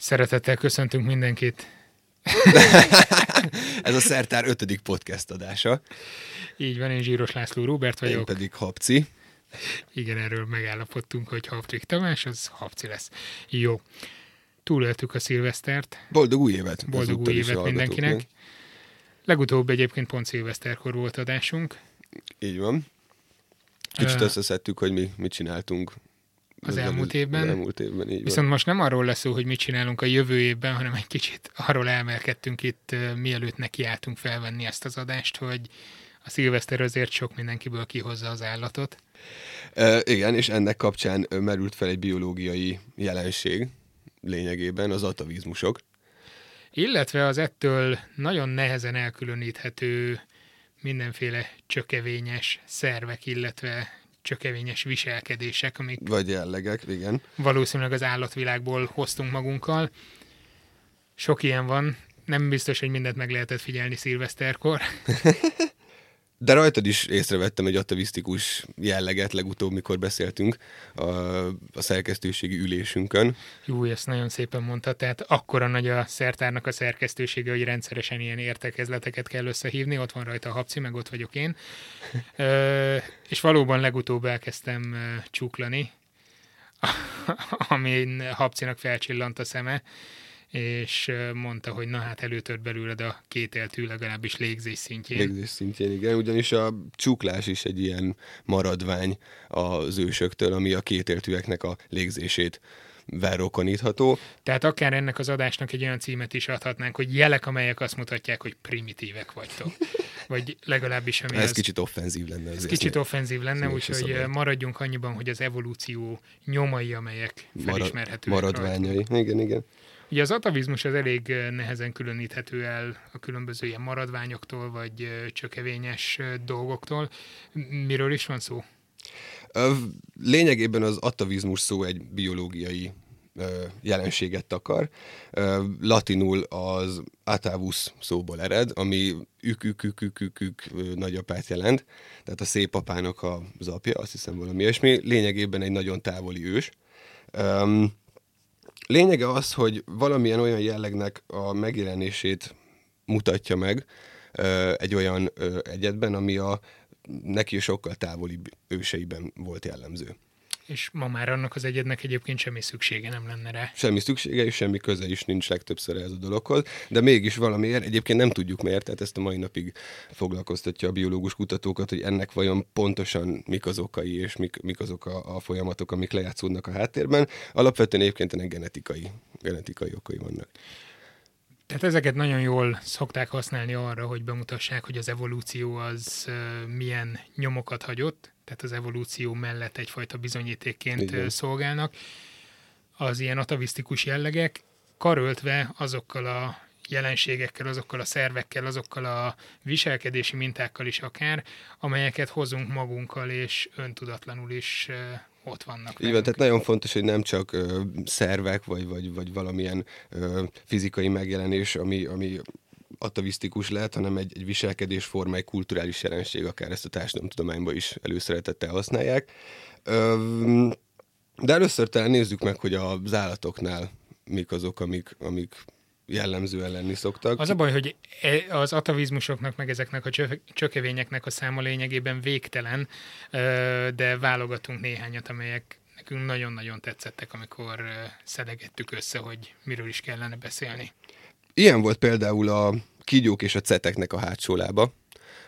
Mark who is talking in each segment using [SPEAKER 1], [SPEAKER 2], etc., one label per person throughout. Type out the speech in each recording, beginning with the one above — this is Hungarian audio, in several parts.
[SPEAKER 1] Szeretettel köszöntünk mindenkit.
[SPEAKER 2] Ez a Szertár ötödik podcast adása.
[SPEAKER 1] Így van, én Zsíros László Róbert vagyok.
[SPEAKER 2] Én pedig Habci.
[SPEAKER 1] Igen, erről megállapodtunk, hogy Habcik Tamás, az Habci lesz. Jó. Túléltük a szilvesztert.
[SPEAKER 2] Boldog új évet!
[SPEAKER 1] Boldog új évet mindenkinek. Legutóbb egyébként pont szilveszterkor volt adásunk.
[SPEAKER 2] Így van. Kicsit összeszedtük, hogy mi mit csináltunk
[SPEAKER 1] az elmúlt évben. Az
[SPEAKER 2] elmúlt évben így
[SPEAKER 1] Viszont van. most nem arról lesz szó, hogy mit csinálunk a jövő évben, hanem egy kicsit arról elmerkedtünk itt, mielőtt nekiálltunk felvenni ezt az adást, hogy a szilveszter azért sok mindenkiből kihozza az állatot.
[SPEAKER 2] E, igen, és ennek kapcsán merült fel egy biológiai jelenség lényegében, az atavizmusok.
[SPEAKER 1] Illetve az ettől nagyon nehezen elkülöníthető mindenféle csökevényes szervek, illetve csökevényes viselkedések, amik...
[SPEAKER 2] Vagy jellegek, igen.
[SPEAKER 1] Valószínűleg az állatvilágból hoztunk magunkkal. Sok ilyen van. Nem biztos, hogy mindent meg lehetett figyelni szilveszterkor.
[SPEAKER 2] De rajtad is észrevettem egy atavisztikus jelleget legutóbb, mikor beszéltünk a, a szerkesztőségi ülésünkön.
[SPEAKER 1] Jó, ezt nagyon szépen mondta, tehát akkora nagy a szertárnak a szerkesztősége, hogy rendszeresen ilyen értekezleteket kell összehívni, ott van rajta a Habci, meg ott vagyok én. Ö, és valóban legutóbb elkezdtem csuklani, amin Habcinak felcsillant a szeme, és mondta, hogy na hát előtört belőled a kételtű legalábbis légzés szintjén.
[SPEAKER 2] Légzés szintjén, igen, ugyanis a csuklás is egy ilyen maradvány az ősöktől, ami a kételtűeknek a légzését verrokonítható.
[SPEAKER 1] Tehát akár ennek az adásnak egy olyan címet is adhatnánk, hogy jelek, amelyek azt mutatják, hogy primitívek vagytok. Vagy legalábbis ami
[SPEAKER 2] Ez
[SPEAKER 1] az...
[SPEAKER 2] kicsit offenzív lenne.
[SPEAKER 1] Ez kicsit offenzív lenne, úgyhogy maradjunk annyiban, hogy az evolúció nyomai, amelyek felismerhetőek.
[SPEAKER 2] Maradványai, rajta. igen, igen.
[SPEAKER 1] Ugye az atavizmus az elég nehezen különíthető el a különböző ilyen maradványoktól, vagy csökevényes dolgoktól. Miről is van szó?
[SPEAKER 2] Lényegében az atavizmus szó egy biológiai jelenséget takar. Latinul az atavus szóból ered, ami ük ük ük ük ük, ük nagyapát jelent, tehát a szép apának az apja, azt hiszem valami ilyesmi. Lényegében egy nagyon távoli ős. Lényege az, hogy valamilyen olyan jellegnek a megjelenését mutatja meg egy olyan egyetben, ami a neki sokkal távolibb őseiben volt jellemző
[SPEAKER 1] és ma már annak az egyednek egyébként semmi szüksége nem lenne rá.
[SPEAKER 2] Semmi szüksége, és semmi köze is nincs legtöbbször ez a dologhoz, de mégis valamiért, egyébként nem tudjuk miért, tehát ezt a mai napig foglalkoztatja a biológus kutatókat, hogy ennek vajon pontosan mik az okai, és mik, mik azok a, a folyamatok, amik lejátszódnak a háttérben. Alapvetően egyébként ennek genetikai, genetikai okai vannak.
[SPEAKER 1] Tehát ezeket nagyon jól szokták használni arra, hogy bemutassák, hogy az evolúció az milyen nyomokat hagyott, tehát az evolúció mellett egyfajta bizonyítékként Igen. szolgálnak. Az ilyen atavisztikus jellegek karöltve azokkal a jelenségekkel, azokkal a szervekkel, azokkal a viselkedési mintákkal is akár, amelyeket hozunk magunkkal, és öntudatlanul is ott vannak.
[SPEAKER 2] Így van, tehát nagyon fontos, hogy nem csak ö, szervek, vagy, vagy, vagy valamilyen ö, fizikai megjelenés, ami, ami atavisztikus lehet, hanem egy, egy viselkedésforma, egy kulturális jelenség, akár ezt a társadalomtudományban is előszeretettel használják. De először talán nézzük meg, hogy az állatoknál mik azok, amik, amik jellemzően lenni szoktak.
[SPEAKER 1] Az a baj, hogy e, az atavizmusoknak, meg ezeknek a csökevényeknek a száma lényegében végtelen, de válogatunk néhányat, amelyek nekünk nagyon-nagyon tetszettek, amikor szedegettük össze, hogy miről is kellene beszélni.
[SPEAKER 2] Ilyen volt például a kígyók és a ceteknek a hátsó lába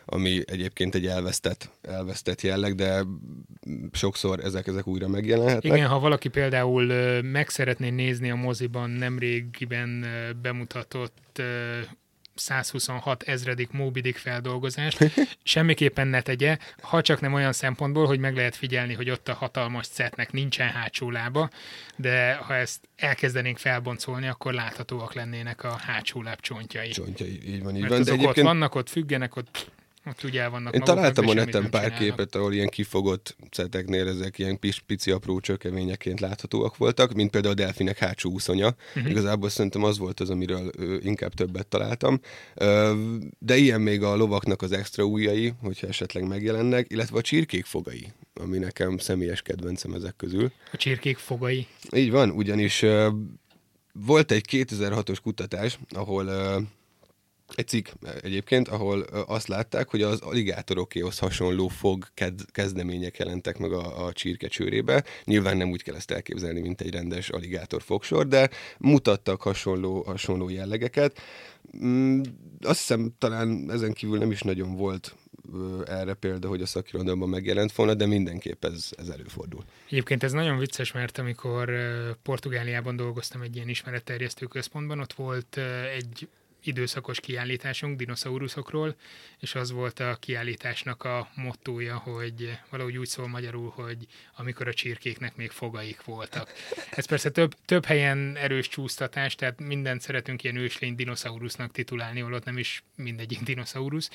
[SPEAKER 2] ami egyébként egy elvesztett, elvesztett jelleg, de sokszor ezek, ezek újra megjelenhetnek.
[SPEAKER 1] Igen, ha valaki például meg szeretné nézni a moziban nemrégiben bemutatott 126 ezredik Moby feldolgozást, semmiképpen ne tegye, ha csak nem olyan szempontból, hogy meg lehet figyelni, hogy ott a hatalmas cetnek nincsen hátsó lába, de ha ezt elkezdenénk felboncolni, akkor láthatóak lennének a hátsó láb csontjai.
[SPEAKER 2] Csontjai, így van, így
[SPEAKER 1] Mert
[SPEAKER 2] van.
[SPEAKER 1] De egyébként... ott vannak, ott függenek, ott ott ugye vannak
[SPEAKER 2] Én találtam a neten pár képet, ahol ilyen kifogott ceteknél ezek ilyen pici, apró csökevényeként láthatóak voltak, mint például a delfinek hátsó úszonya. Uh-huh. Igazából szerintem az volt az, amiről inkább többet találtam. De ilyen még a lovaknak az extra ujjai, hogyha esetleg megjelennek, illetve a csirkék fogai, ami nekem személyes kedvencem ezek közül.
[SPEAKER 1] A csirkék fogai?
[SPEAKER 2] Így van, ugyanis volt egy 2006-os kutatás, ahol egy cikk egyébként, ahol azt látták, hogy az aligátorokéhoz hasonló fog kezdemények jelentek meg a, a csirke csőrébe. Nyilván nem úgy kell ezt elképzelni, mint egy rendes aligátor fogsor, de mutattak hasonló, hasonló jellegeket. Mm, azt hiszem, talán ezen kívül nem is nagyon volt erre példa, hogy a szakirodalomban megjelent volna, de mindenképp ez, ez előfordul.
[SPEAKER 1] Egyébként ez nagyon vicces, mert amikor Portugáliában dolgoztam egy ilyen ismeretterjesztő központban, ott volt egy időszakos kiállításunk dinoszauruszokról, és az volt a kiállításnak a mottója, hogy valahogy úgy szól magyarul, hogy amikor a csirkéknek még fogaik voltak. Ez persze több, több helyen erős csúsztatás, tehát mindent szeretünk ilyen őslény dinoszaurusznak titulálni, holott nem is mindegyik dinoszaurusz,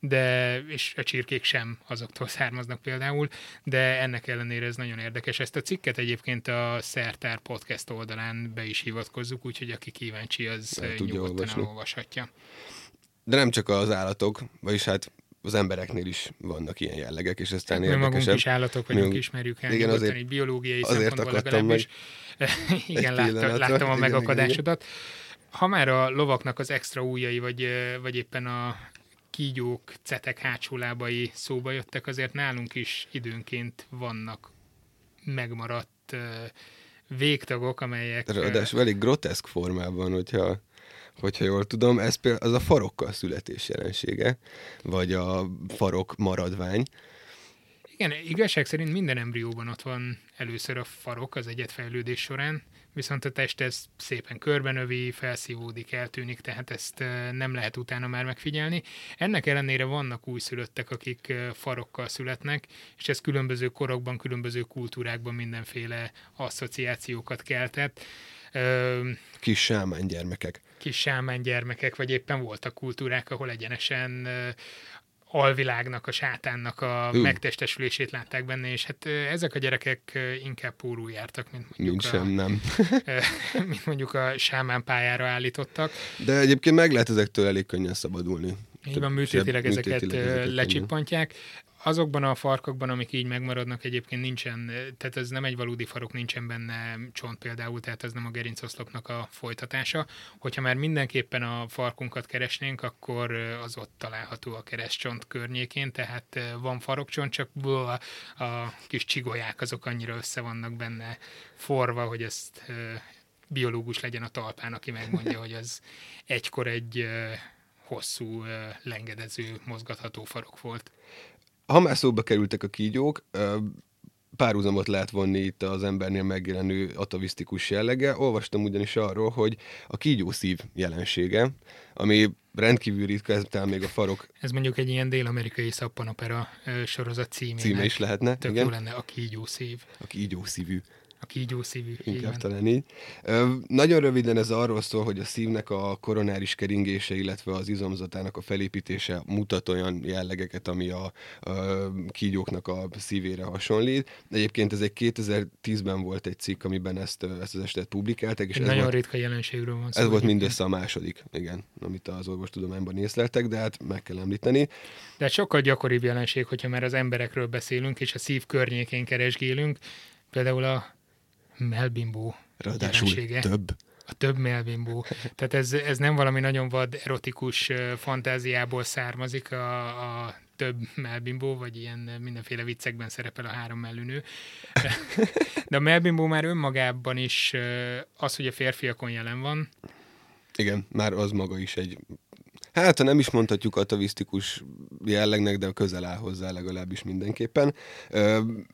[SPEAKER 1] de és a csirkék sem azoktól származnak például, de ennek ellenére ez nagyon érdekes. Ezt a cikket egyébként a Szertár podcast oldalán be is hivatkozzuk, úgyhogy aki kíváncsi, az nyugodtan elolvas olvashatja.
[SPEAKER 2] De nem csak az állatok, vagyis hát az embereknél is vannak ilyen jellegek, és aztán
[SPEAKER 1] hát. Mi magunk is állatok vagyunk, mi, ismerjük el igen, azért, egy biológiai
[SPEAKER 2] azért akartam meg
[SPEAKER 1] igen, láttam, láttam a megakadásodat. Ha már a lovaknak az extra ujjai, vagy, vagy éppen a kígyók, cetek hátsó lábai szóba jöttek, azért nálunk is időnként vannak megmaradt végtagok, amelyek...
[SPEAKER 2] Ráadásul elég groteszk formában, hogyha hogyha jól tudom, ez például az a farokkal születés jelensége, vagy a farok maradvány.
[SPEAKER 1] Igen, igazság szerint minden embrióban ott van először a farok az egyetfejlődés során, viszont a test ez szépen körbenövi, felszívódik, eltűnik, tehát ezt nem lehet utána már megfigyelni. Ennek ellenére vannak újszülöttek, akik farokkal születnek, és ez különböző korokban, különböző kultúrákban mindenféle asszociációkat keltett.
[SPEAKER 2] Kis sámán gyermekek
[SPEAKER 1] kis sámán gyermekek, vagy éppen voltak kultúrák, ahol egyenesen alvilágnak, a sátánnak a uh. megtestesülését látták benne, és hát ezek a gyerekek inkább pórul jártak, mint mondjuk,
[SPEAKER 2] sem, a, nem.
[SPEAKER 1] mint mondjuk a sámán pályára állítottak.
[SPEAKER 2] De egyébként meg lehet ezektől elég könnyen szabadulni.
[SPEAKER 1] Így van, műtétileg ezeket, műtétileg ezeket lecsippantják azokban a farkakban, amik így megmaradnak, egyébként nincsen, tehát ez nem egy valódi farok, nincsen benne csont például, tehát ez nem a gerincoszlopnak a folytatása. Hogyha már mindenképpen a farkunkat keresnénk, akkor az ott található a keresztcsont környékén, tehát van farokcsont, csak a kis csigolyák azok annyira össze vannak benne forva, hogy ezt biológus legyen a talpán, aki megmondja, hogy az egykor egy hosszú, lengedező, mozgatható farok volt
[SPEAKER 2] ha már szóba kerültek a kígyók, párhuzamot lehet vonni itt az embernél megjelenő atavisztikus jellege. Olvastam ugyanis arról, hogy a kígyószív jelensége, ami rendkívül ritka, ez még a farok.
[SPEAKER 1] Ez mondjuk egy ilyen dél-amerikai szappanopera sorozat címének.
[SPEAKER 2] Címe is lehetne.
[SPEAKER 1] Tök igen. jó lenne a kígyószív.
[SPEAKER 2] A kígyószívű.
[SPEAKER 1] A kígyó szívű.
[SPEAKER 2] Inkább talán így. Ö, nagyon röviden ez arról szól, hogy a szívnek a koronáris keringése, illetve az izomzatának a felépítése mutat olyan jellegeket, ami a, a kígyóknak a szívére hasonlít. Egyébként ez egy 2010-ben volt egy cikk, amiben ezt, ezt az estet publikáltak. És
[SPEAKER 1] ez nagyon volt, ritka jelenségről van
[SPEAKER 2] szó. Ez volt mindössze a második, igen, amit az orvostudományban észleltek, de hát meg kell említeni.
[SPEAKER 1] De sokkal gyakoribb jelenség, hogyha már az emberekről beszélünk, és a szív környékén keresgélünk, például a melbimbó
[SPEAKER 2] Ráadásul jelensége. több.
[SPEAKER 1] A több melbimbó. Tehát ez, ez nem valami nagyon vad erotikus fantáziából származik a, a több melbimbó, vagy ilyen mindenféle viccekben szerepel a három mellűnő. De a melbimbó már önmagában is az, hogy a férfiakon jelen van.
[SPEAKER 2] Igen, már az maga is egy hát ha nem is mondhatjuk atavisztikus jellegnek, de közel áll hozzá legalábbis mindenképpen.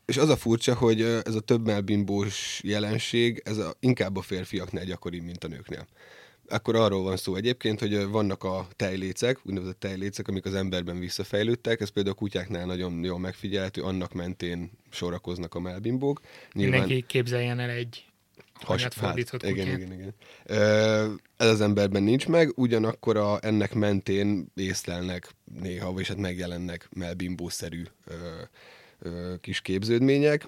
[SPEAKER 2] És az a furcsa, hogy ez a több melbimbós jelenség, ez a, inkább a férfiaknál gyakori, mint a nőknél. Akkor arról van szó egyébként, hogy vannak a tejlécek, úgynevezett tejlécek, amik az emberben visszafejlődtek, ez például a kutyáknál nagyon jól megfigyelhető, annak mentén sorakoznak a melbimbók.
[SPEAKER 1] Nyilván... Mindenki képzeljen el egy Has, hát,
[SPEAKER 2] igen, igen, igen. Ez az emberben nincs meg, ugyanakkor a, ennek mentén észlelnek néha, vagy hát megjelennek melbimbószerű kis képződmények.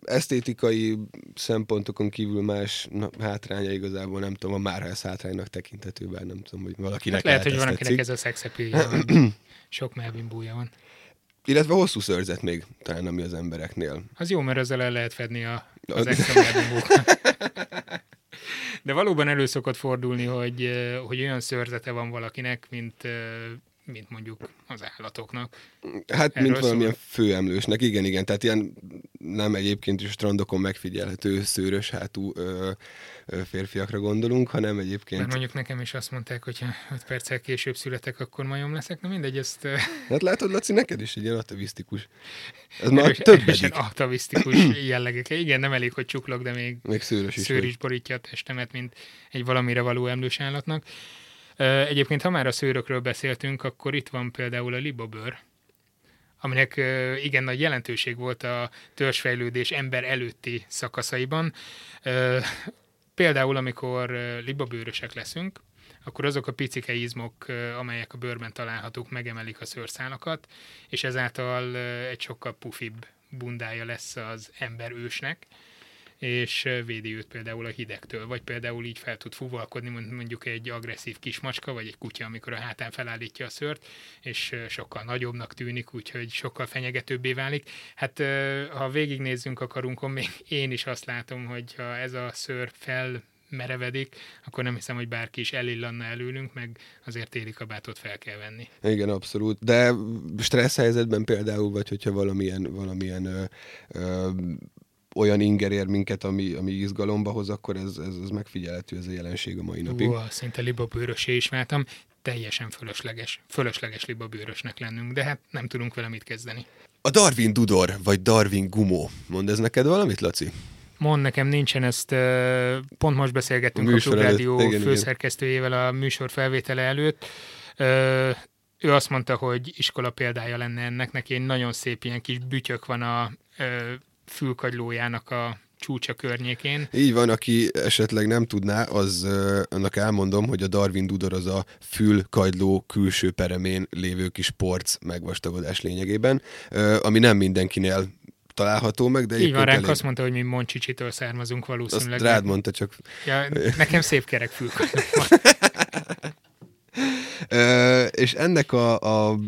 [SPEAKER 2] Esztétikai szempontokon kívül más na, hátránya igazából nem tudom, a már ez hátránynak tekinthető, bár nem tudom, hogy valakinek hát
[SPEAKER 1] lehet, hogy van, akinek ez a szexepilja, sok melbimbója van.
[SPEAKER 2] Illetve hosszú szörzet még, talán ami az embereknél.
[SPEAKER 1] Az jó, mert ezzel el lehet fedni a, az extra. De valóban elő szokott fordulni, hogy, hogy olyan szőrzete van valakinek, mint mint mondjuk az állatoknak.
[SPEAKER 2] Hát, Erről mint valamilyen szól? főemlősnek, igen, igen. Tehát ilyen nem egyébként is strandokon megfigyelhető szőrös hátú ö, ö, férfiakra gondolunk, hanem egyébként...
[SPEAKER 1] Mert mondjuk nekem is azt mondták, hogy ha 5 perccel később születek, akkor majom leszek. Na mindegy, ezt...
[SPEAKER 2] Hát látod, Laci, neked is egy ilyen atavisztikus. Ez már erős, több
[SPEAKER 1] atavisztikus jellegek. Igen, nem elég, hogy csuklok, de még,
[SPEAKER 2] még szőrös is,
[SPEAKER 1] szőr is borítja a testemet, mint egy valamire való emlős állatnak. Egyébként, ha már a szőrökről beszéltünk, akkor itt van például a libabőr, aminek igen nagy jelentőség volt a törzsfejlődés ember előtti szakaszaiban. Például, amikor libabőrösek leszünk, akkor azok a picike izmok, amelyek a bőrben találhatók, megemelik a szőrszálakat, és ezáltal egy sokkal pufibb bundája lesz az ember ősnek, és védi őt például a hidegtől, vagy például így fel tud fuvalkodni, mondjuk egy agresszív kismacska, vagy egy kutya, amikor a hátán felállítja a szört, és sokkal nagyobbnak tűnik, úgyhogy sokkal fenyegetőbbé válik. Hát ha végignézzünk a karunkon, még én is azt látom, hogy ha ez a szőr fel merevedik, akkor nem hiszem, hogy bárki is elillanna előlünk, meg azért téli kabátot fel kell venni.
[SPEAKER 2] Igen, abszolút. De stressz helyzetben például, vagy hogyha valamilyen, valamilyen ö, ö, olyan inger ér minket, ami, ami izgalomba hoz, akkor ez, ez, ez megfigyelhető, ez a jelenség a mai napig.
[SPEAKER 1] Ú, szinte libabőrösé is váltam, teljesen fölösleges, fölösleges libabőrösnek lennünk, de hát nem tudunk vele mit kezdeni.
[SPEAKER 2] A Darwin Dudor, vagy Darwin Gumó, mond ez neked valamit, Laci?
[SPEAKER 1] Mond nekem nincsen, ezt pont most beszélgettünk a, a Klubrádió főszerkesztőjével a műsor felvétele előtt. Ő azt mondta, hogy iskola példája lenne ennek, neki egy nagyon szép ilyen kis bütyök van a fülkagylójának a csúcsa környékén.
[SPEAKER 2] Így van, aki esetleg nem tudná, az annak elmondom, hogy a Darwin Dudor az a fülkagyló külső peremén lévő kis porc megvastagodás lényegében, ami nem mindenkinél található meg, de
[SPEAKER 1] Így van, ránk elég... azt mondta, hogy mi Moncsicsitől származunk valószínűleg.
[SPEAKER 2] Azt rád mondta csak.
[SPEAKER 1] Ja, nekem szép kerek fülkagyló
[SPEAKER 2] és ennek a, a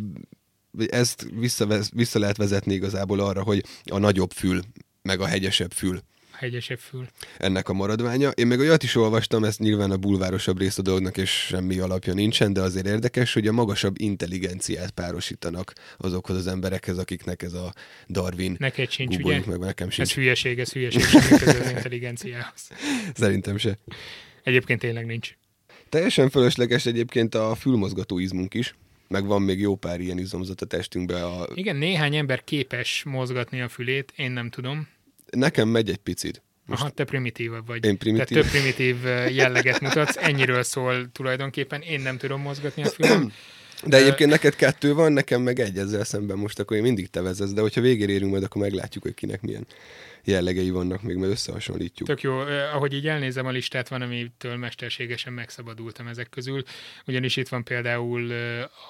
[SPEAKER 2] ezt vissza, vissza lehet vezetni igazából arra, hogy a nagyobb fül, meg a hegyesebb fül
[SPEAKER 1] hegyesebb fül.
[SPEAKER 2] Ennek a maradványa. Én meg olyat is olvastam, ez nyilván a bulvárosabb rész a dolognak, és semmi alapja nincsen, de azért érdekes, hogy a magasabb intelligenciát párosítanak azokhoz az emberekhez, akiknek ez a Darwin
[SPEAKER 1] Neked sincs, ugye?
[SPEAKER 2] meg nekem sincs.
[SPEAKER 1] Ez hülyeség, ez hülyeség, semmi az intelligenciához.
[SPEAKER 2] Szerintem se.
[SPEAKER 1] Egyébként tényleg nincs.
[SPEAKER 2] Teljesen fölösleges egyébként a fülmozgató izmunk is meg van még jó pár ilyen izomzat a testünkbe. A...
[SPEAKER 1] Igen, néhány ember képes mozgatni a fülét, én nem tudom.
[SPEAKER 2] Nekem megy egy picit.
[SPEAKER 1] Most Aha, te primitív vagy.
[SPEAKER 2] Én primitív.
[SPEAKER 1] Tehát több primitív jelleget mutatsz, ennyiről szól tulajdonképpen. Én nem tudom mozgatni a fülem.
[SPEAKER 2] De egyébként neked kettő van, nekem meg egy ezzel szemben most, akkor én mindig te vezetsz, de hogyha végére érünk majd, akkor meglátjuk, hogy kinek milyen jellegei vannak még, mert összehasonlítjuk.
[SPEAKER 1] Tök jó, ahogy így elnézem a listát, van, amitől mesterségesen megszabadultam ezek közül, ugyanis itt van például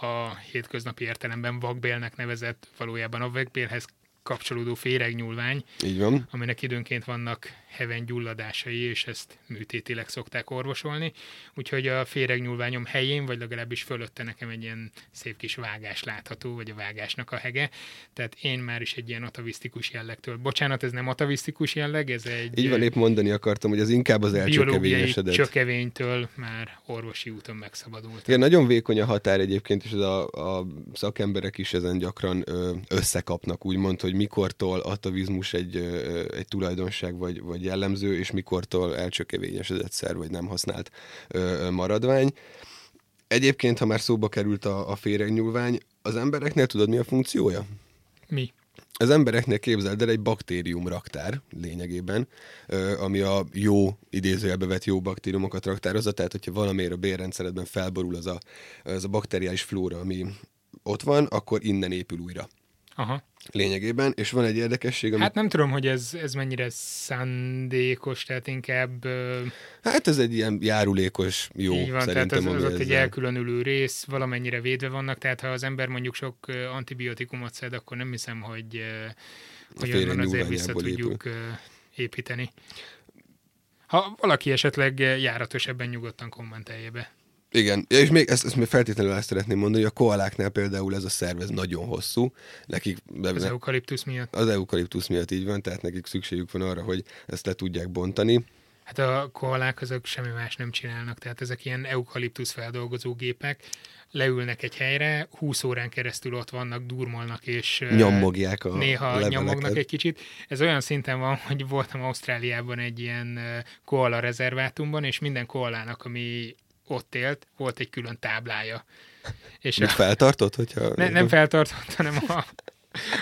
[SPEAKER 1] a hétköznapi értelemben vakbélnek nevezett, valójában a vakbélhez kapcsolódó féregnyúlvány,
[SPEAKER 2] Így van.
[SPEAKER 1] aminek időnként vannak heven gyulladásai, és ezt műtétileg szokták orvosolni. Úgyhogy a féregnyúlványom helyén, vagy legalábbis fölötte nekem egy ilyen szép kis vágás látható, vagy a vágásnak a hege. Tehát én már is egy ilyen atavisztikus jellegtől. Bocsánat, ez nem atavisztikus jelleg, ez egy...
[SPEAKER 2] Így van, épp mondani akartam, hogy az inkább az elcsökevényesedett.
[SPEAKER 1] csökevénytől már orvosi úton megszabadult.
[SPEAKER 2] Igen, nagyon vékony a határ egyébként, és az a, a szakemberek is ezen gyakran összekapnak, úgymond, hogy mikortól atavizmus egy, egy tulajdonság, vagy, vagy jellemző, és mikortól elcsökevényesedett szer, vagy nem használt ö, maradvány. Egyébként, ha már szóba került a, a féregnyúlvány, az embereknél tudod, mi a funkciója?
[SPEAKER 1] Mi?
[SPEAKER 2] Az embereknél képzeld el egy baktérium raktár lényegében, ami a jó, idézőjelbe vett jó baktériumokat raktározza, tehát hogyha valamiért a bérrendszeredben felborul az a, az a bakteriális flóra, ami ott van, akkor innen épül újra.
[SPEAKER 1] Aha
[SPEAKER 2] lényegében, és van egy érdekesség,
[SPEAKER 1] ami... Hát nem tudom, hogy ez, ez mennyire szándékos, tehát inkább...
[SPEAKER 2] Hát ez egy ilyen járulékos jó,
[SPEAKER 1] Így van, szerintem. Tehát az, az ott egy elkülönülő rész, valamennyire védve vannak, tehát ha az ember mondjuk sok antibiotikumot szed, akkor nem hiszem, hogy, hogy onnan azért vissza tudjuk épül. építeni. Ha valaki esetleg járatos ebben nyugodtan kommentelje be.
[SPEAKER 2] Igen, és még ezt, ezt még feltétlenül ezt szeretném mondani, hogy a koaláknál például ez a szervez nagyon hosszú. Nekik,
[SPEAKER 1] az eukaliptusz miatt?
[SPEAKER 2] Az eukaliptusz miatt így van, tehát nekik szükségük van arra, hogy ezt le tudják bontani.
[SPEAKER 1] Hát a koalák azok semmi más nem csinálnak, tehát ezek ilyen eukaliptusz feldolgozó gépek, leülnek egy helyre, 20 órán keresztül ott vannak, durmolnak, és
[SPEAKER 2] nyammogják a
[SPEAKER 1] néha
[SPEAKER 2] leveleket.
[SPEAKER 1] nyomognak egy kicsit. Ez olyan szinten van, hogy voltam Ausztráliában egy ilyen koala rezervátumban, és minden koalának, ami ott élt, volt egy külön táblája.
[SPEAKER 2] És Mit a... feltartott? Hogyha...
[SPEAKER 1] Ne, nem feltartott, hanem a,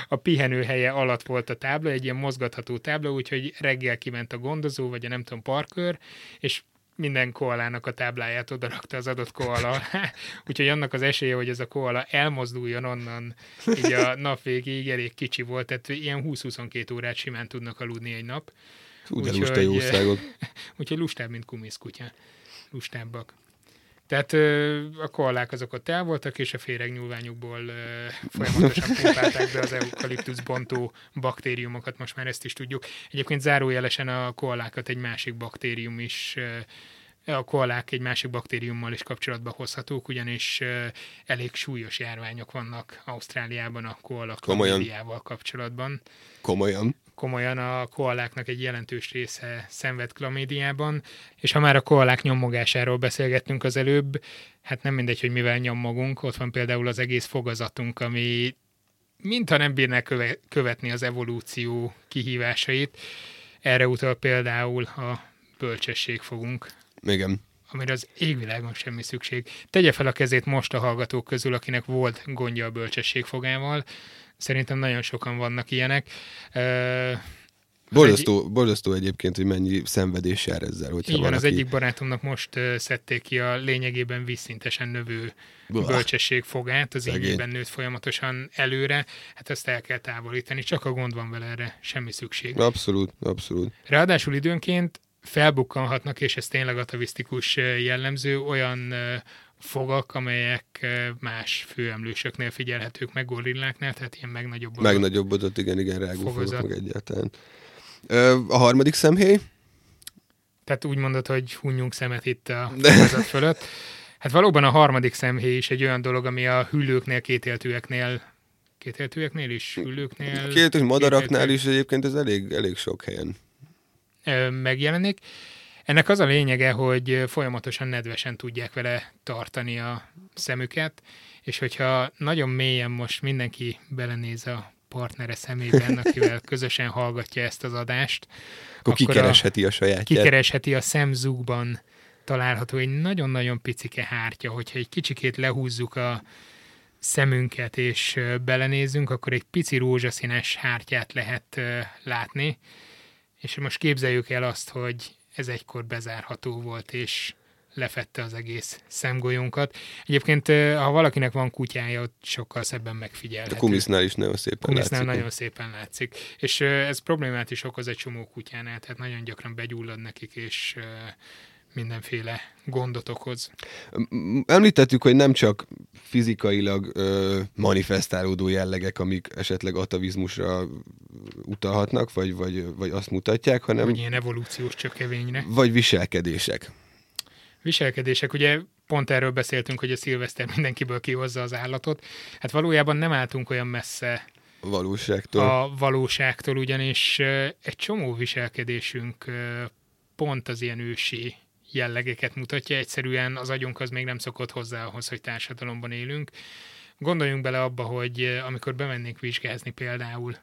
[SPEAKER 1] a pihenőhelye alatt volt a tábla, egy ilyen mozgatható tábla, úgyhogy reggel kiment a gondozó, vagy a nem tudom, parkőr, és minden koalának a tábláját odarakta az adott koala úgyhogy annak az esélye, hogy ez a koala elmozduljon onnan így a nap végéig elég kicsi volt, tehát ilyen 20-22 órát simán tudnak aludni egy nap.
[SPEAKER 2] Úgy, úgyhogy, lusta
[SPEAKER 1] úgyhogy lustább, mint kumiszkutya. Lustábbak. Tehát a koalák azok ott el voltak, és a féregnyúlványukból folyamatosan pumpálták be az eukaliptusz bontó baktériumokat, most már ezt is tudjuk. Egyébként zárójelesen a koalákat egy másik baktérium is a koalák egy másik baktériummal is kapcsolatba hozhatók, ugyanis elég súlyos járványok vannak Ausztráliában a koala kapcsolatban.
[SPEAKER 2] Komolyan?
[SPEAKER 1] Komolyan a koaláknak egy jelentős része szenved klamédiában, és ha már a koalák nyomogásáról beszélgettünk az előbb, hát nem mindegy, hogy mivel nyomogunk, ott van például az egész fogazatunk, ami mintha nem bírná köve- követni az evolúció kihívásait. Erre utal például a bölcsességfogunk.
[SPEAKER 2] Igen
[SPEAKER 1] amire az égvilágon semmi szükség. Tegye fel a kezét most a hallgatók közül, akinek volt gondja a bölcsességfogával. Szerintem nagyon sokan vannak ilyenek.
[SPEAKER 2] Borzasztó, egy... borzasztó egyébként, hogy mennyi szenvedés jár ezzel. Hogyha
[SPEAKER 1] Igen, valaki... az egyik barátomnak most szedték ki a lényegében vízszintesen növő Blah. bölcsesség fogát, az ínyében nőtt folyamatosan előre, hát ezt el kell távolítani, csak a gond van vele erre, semmi szükség.
[SPEAKER 2] Abszolút, abszolút.
[SPEAKER 1] Ráadásul időnként felbukkanhatnak, és ez tényleg atavisztikus jellemző, olyan fogak, amelyek más főemlősöknél figyelhetők meg, gorilláknál, tehát ilyen megnagyobbodott.
[SPEAKER 2] Megnagyobbodott, igen, igen, rágó fogak meg egyáltalán. A harmadik szemhéj?
[SPEAKER 1] Tehát úgy mondod, hogy hunyunk szemet itt a fogazat fölött. Hát valóban a harmadik szemhéj is egy olyan dolog, ami a hüllőknél, kétéltőeknél kétéltőeknél is, hüllőknél...
[SPEAKER 2] Kétéltő madaraknál is egyébként ez elég, elég sok helyen
[SPEAKER 1] megjelenik. Ennek az a lényege, hogy folyamatosan nedvesen tudják vele tartani a szemüket, és hogyha nagyon mélyen most mindenki belenéz a partnere szemében, akivel közösen hallgatja ezt az adást,
[SPEAKER 2] akkor, akkor kikeresheti a, a sajátját.
[SPEAKER 1] Kikeresheti a szemzugban található egy nagyon-nagyon picike hártya, hogyha egy kicsikét lehúzzuk a szemünket és belenézünk, akkor egy pici rózsaszínes hártyát lehet látni, és most képzeljük el azt, hogy ez egykor bezárható volt, és lefette az egész szemgolyónkat. Egyébként, ha valakinek van kutyája, ott sokkal szebben megfigyelhető.
[SPEAKER 2] A kumisznál is nagyon szépen
[SPEAKER 1] kumisznál látszik. nagyon szépen látszik. És ez problémát is okoz egy csomó kutyánál, tehát nagyon gyakran begyullad nekik, és mindenféle gondot okoz.
[SPEAKER 2] Említettük, hogy nem csak fizikailag ö, manifestálódó jellegek, amik esetleg atavizmusra utalhatnak, vagy, vagy, vagy azt mutatják, hanem...
[SPEAKER 1] Vagy ilyen evolúciós csökevényre.
[SPEAKER 2] Vagy viselkedések.
[SPEAKER 1] Viselkedések, ugye pont erről beszéltünk, hogy a szilveszter mindenkiből kihozza az állatot. Hát valójában nem álltunk olyan messze
[SPEAKER 2] valóságtól.
[SPEAKER 1] A valóságtól, ugyanis egy csomó viselkedésünk pont az ilyen ősi jellegeket mutatja, egyszerűen az agyunk az még nem szokott hozzá ahhoz, hogy társadalomban élünk. Gondoljunk bele abba, hogy amikor bemennénk vizsgázni például,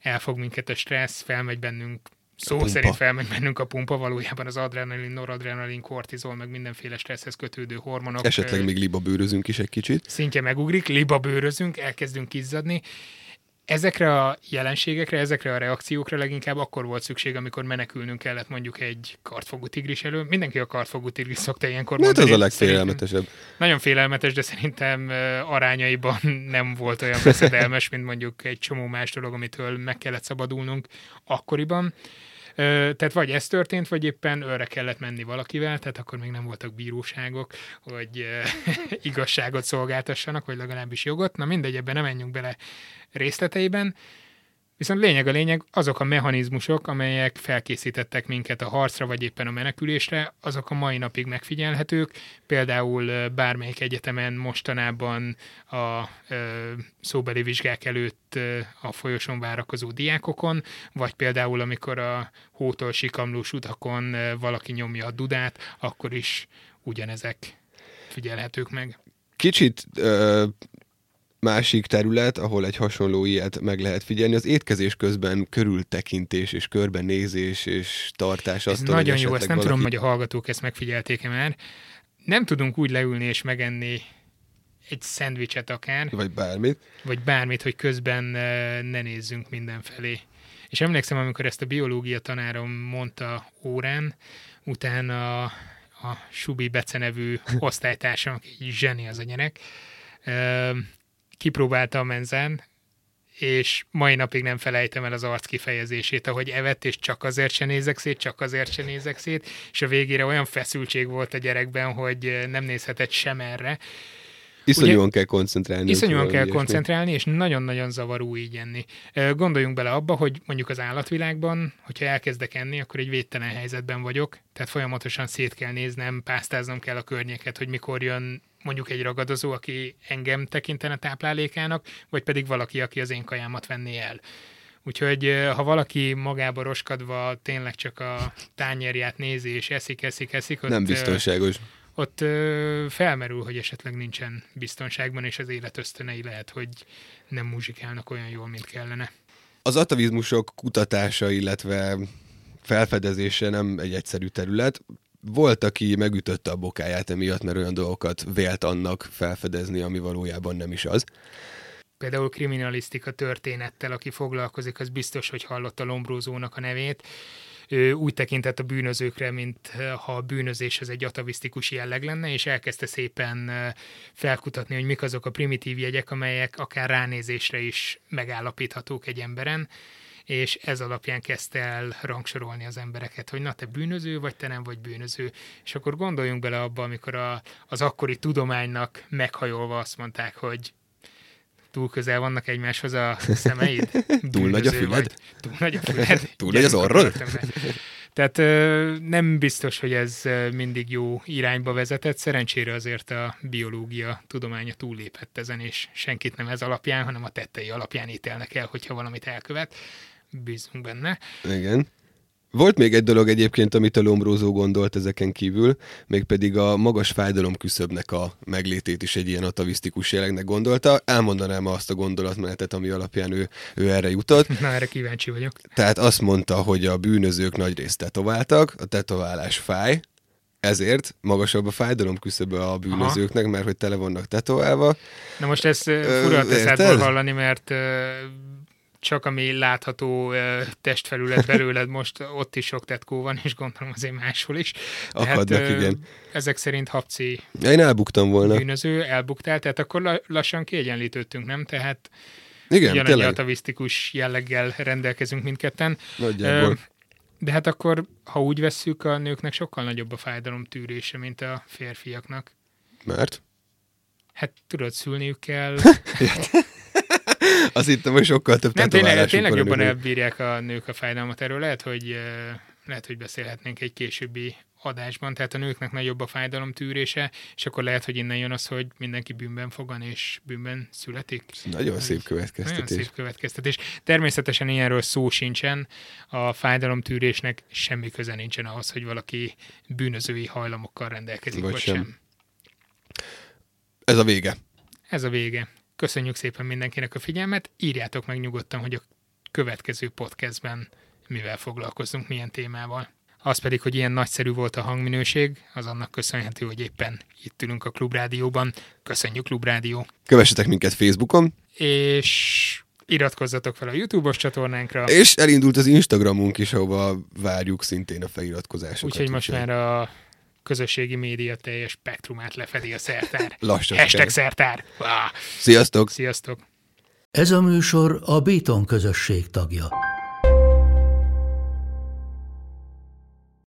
[SPEAKER 1] elfog minket a stressz, felmegy bennünk Szó szerint felmegy bennünk a pumpa, valójában az adrenalin, noradrenalin, kortizol, meg mindenféle stresszhez kötődő hormonok.
[SPEAKER 2] Esetleg még libabőrözünk is egy kicsit.
[SPEAKER 1] Szintje megugrik, libabőrözünk, elkezdünk izzadni, Ezekre a jelenségekre, ezekre a reakciókra leginkább akkor volt szükség, amikor menekülnünk kellett mondjuk egy kartfogú tigris elő. Mindenki a kartfogú tigris szokta ilyenkor
[SPEAKER 2] mondani. Hát az a legfélelmetesebb.
[SPEAKER 1] Nagyon félelmetes, de szerintem arányaiban nem volt olyan veszedelmes, mint mondjuk egy csomó más dolog, amitől meg kellett szabadulnunk akkoriban. Tehát vagy ez történt, vagy éppen őre kellett menni valakivel, tehát akkor még nem voltak bíróságok, hogy igazságot szolgáltassanak, vagy legalábbis jogot. Na mindegy, ebben nem menjünk bele részleteiben. Viszont lényeg a lényeg, azok a mechanizmusok, amelyek felkészítettek minket a harcra, vagy éppen a menekülésre, azok a mai napig megfigyelhetők. Például bármelyik egyetemen mostanában a szóbeli vizsgák előtt a folyosón várakozó diákokon, vagy például amikor a hótól sikamlós utakon valaki nyomja a dudát, akkor is ugyanezek figyelhetők meg.
[SPEAKER 2] Kicsit másik terület, ahol egy hasonló ilyet meg lehet figyelni, az étkezés közben körültekintés és körbenézés és tartás.
[SPEAKER 1] Ez nagyon jó, ezt nem valaki... tudom, hogy a hallgatók ezt megfigyelték-e már. Nem tudunk úgy leülni és megenni egy szendvicset akár.
[SPEAKER 2] Vagy bármit.
[SPEAKER 1] Vagy bármit, hogy közben ne nézzünk mindenfelé. És emlékszem, amikor ezt a biológia tanárom mondta órán, utána a Subi Bece nevű osztálytársam, aki zseni az a gyerek, kipróbálta a menzen, és mai napig nem felejtem el az arc kifejezését, ahogy evett, és csak azért se nézek szét, csak azért se nézek szét, és a végére olyan feszültség volt a gyerekben, hogy nem nézhetett sem erre,
[SPEAKER 2] Iszonyúan Ugye, kell koncentrálni.
[SPEAKER 1] Iszonyúan kell koncentrálni, és nagyon-nagyon zavaró így enni. Gondoljunk bele abba, hogy mondjuk az állatvilágban, hogyha elkezdek enni, akkor egy védtelen helyzetben vagyok, tehát folyamatosan szét kell néznem, pásztáznom kell a környéket, hogy mikor jön mondjuk egy ragadozó, aki engem tekintene táplálékának, vagy pedig valaki, aki az én kajámat venné el. Úgyhogy ha valaki magába roskadva tényleg csak a tányérját nézi, és eszik, eszik, eszik,
[SPEAKER 2] ott, nem biztonságos
[SPEAKER 1] ott felmerül, hogy esetleg nincsen biztonságban, és az élet ösztönei lehet, hogy nem muzsikálnak olyan jól, mint kellene.
[SPEAKER 2] Az atavizmusok kutatása, illetve felfedezése nem egy egyszerű terület. Volt, aki megütötte a bokáját emiatt, mert olyan dolgokat vélt annak felfedezni, ami valójában nem is az.
[SPEAKER 1] Például kriminalisztika történettel, aki foglalkozik, az biztos, hogy hallotta Lombrózónak a nevét ő úgy tekintett a bűnözőkre, mint ha a bűnözés az egy atavisztikus jelleg lenne, és elkezdte szépen felkutatni, hogy mik azok a primitív jegyek, amelyek akár ránézésre is megállapíthatók egy emberen, és ez alapján kezdte el rangsorolni az embereket, hogy na te bűnöző vagy, te nem vagy bűnöző. És akkor gondoljunk bele abba, amikor a, az akkori tudománynak meghajolva azt mondták, hogy túl közel vannak egymáshoz a szemeid?
[SPEAKER 2] túl nagy a füled? Vagy,
[SPEAKER 1] túl nagy a füled?
[SPEAKER 2] túl nagy az orrod?
[SPEAKER 1] Tehát nem biztos, hogy ez mindig jó irányba vezetett. Szerencsére azért a biológia tudománya túllépett ezen, és senkit nem ez alapján, hanem a tettei alapján ítélnek el, hogyha valamit elkövet. Bízunk benne.
[SPEAKER 2] Igen. Volt még egy dolog egyébként, amit a Lombrózó gondolt ezeken kívül, mégpedig a magas fájdalom küszöbnek a meglétét is egy ilyen atavisztikus jellegnek gondolta. Elmondanám azt a gondolatmenetet, ami alapján ő, ő erre jutott.
[SPEAKER 1] Na, erre kíváncsi vagyok.
[SPEAKER 2] Tehát azt mondta, hogy a bűnözők nagyrészt tetováltak, a tetoválás fáj, ezért magasabb a fájdalom küszöbe a bűnözőknek, Aha. mert hogy tele vannak tetoválva.
[SPEAKER 1] Na most ezt fura a hallani, mert csak ami látható testfelület belőled, most ott is sok tetkó van, és gondolom azért máshol is.
[SPEAKER 2] Akadnak, tehát, igen.
[SPEAKER 1] Ezek szerint Habci
[SPEAKER 2] én elbuktam volna.
[SPEAKER 1] bűnöző, elbuktál, tehát akkor lassan kiegyenlítődtünk, nem? Tehát
[SPEAKER 2] igen,
[SPEAKER 1] ugyanannyi atavisztikus jelleggel rendelkezünk mindketten.
[SPEAKER 2] Nagyjából.
[SPEAKER 1] De hát akkor, ha úgy vesszük, a nőknek sokkal nagyobb a fájdalom tűrése, mint a férfiaknak.
[SPEAKER 2] Mert?
[SPEAKER 1] Hát tudod, szülniük kell.
[SPEAKER 2] Azt hittem, hogy sokkal több
[SPEAKER 1] Nem, tényleg, tényleg jobban elbírják a nők a fájdalmat. Erről lehet, hogy lehet, hogy beszélhetnénk egy későbbi adásban, tehát a nőknek nagyobb a fájdalom tűrése, és akkor lehet, hogy innen jön az, hogy mindenki bűnben fogan és bűnben születik.
[SPEAKER 2] Nagyon szép következtetés.
[SPEAKER 1] Nagyon szép következtetés. Természetesen ilyenről szó sincsen, a fájdalom tűrésnek semmi köze nincsen ahhoz, hogy valaki bűnözői hajlamokkal rendelkezik, vagy, vagy sem. sem.
[SPEAKER 2] Ez a vége.
[SPEAKER 1] Ez a vége. Köszönjük szépen mindenkinek a figyelmet, írjátok meg nyugodtan, hogy a következő podcastben mivel foglalkozunk, milyen témával. Az pedig, hogy ilyen nagyszerű volt a hangminőség, az annak köszönhető, hogy éppen itt ülünk a Klubrádióban. Köszönjük Klubrádió!
[SPEAKER 2] Kövessetek minket Facebookon.
[SPEAKER 1] És iratkozzatok fel a YouTube-os csatornánkra.
[SPEAKER 2] És elindult az Instagramunk is, ahova várjuk szintén a feliratkozásokat.
[SPEAKER 1] Úgyhogy most már a közösségi média teljes spektrumát lefedi a szertár.
[SPEAKER 2] Lassan.
[SPEAKER 1] Hashtag szertár.
[SPEAKER 2] Sziasztok!
[SPEAKER 1] Sziasztok!
[SPEAKER 3] Ez a műsor a Béton közösség tagja.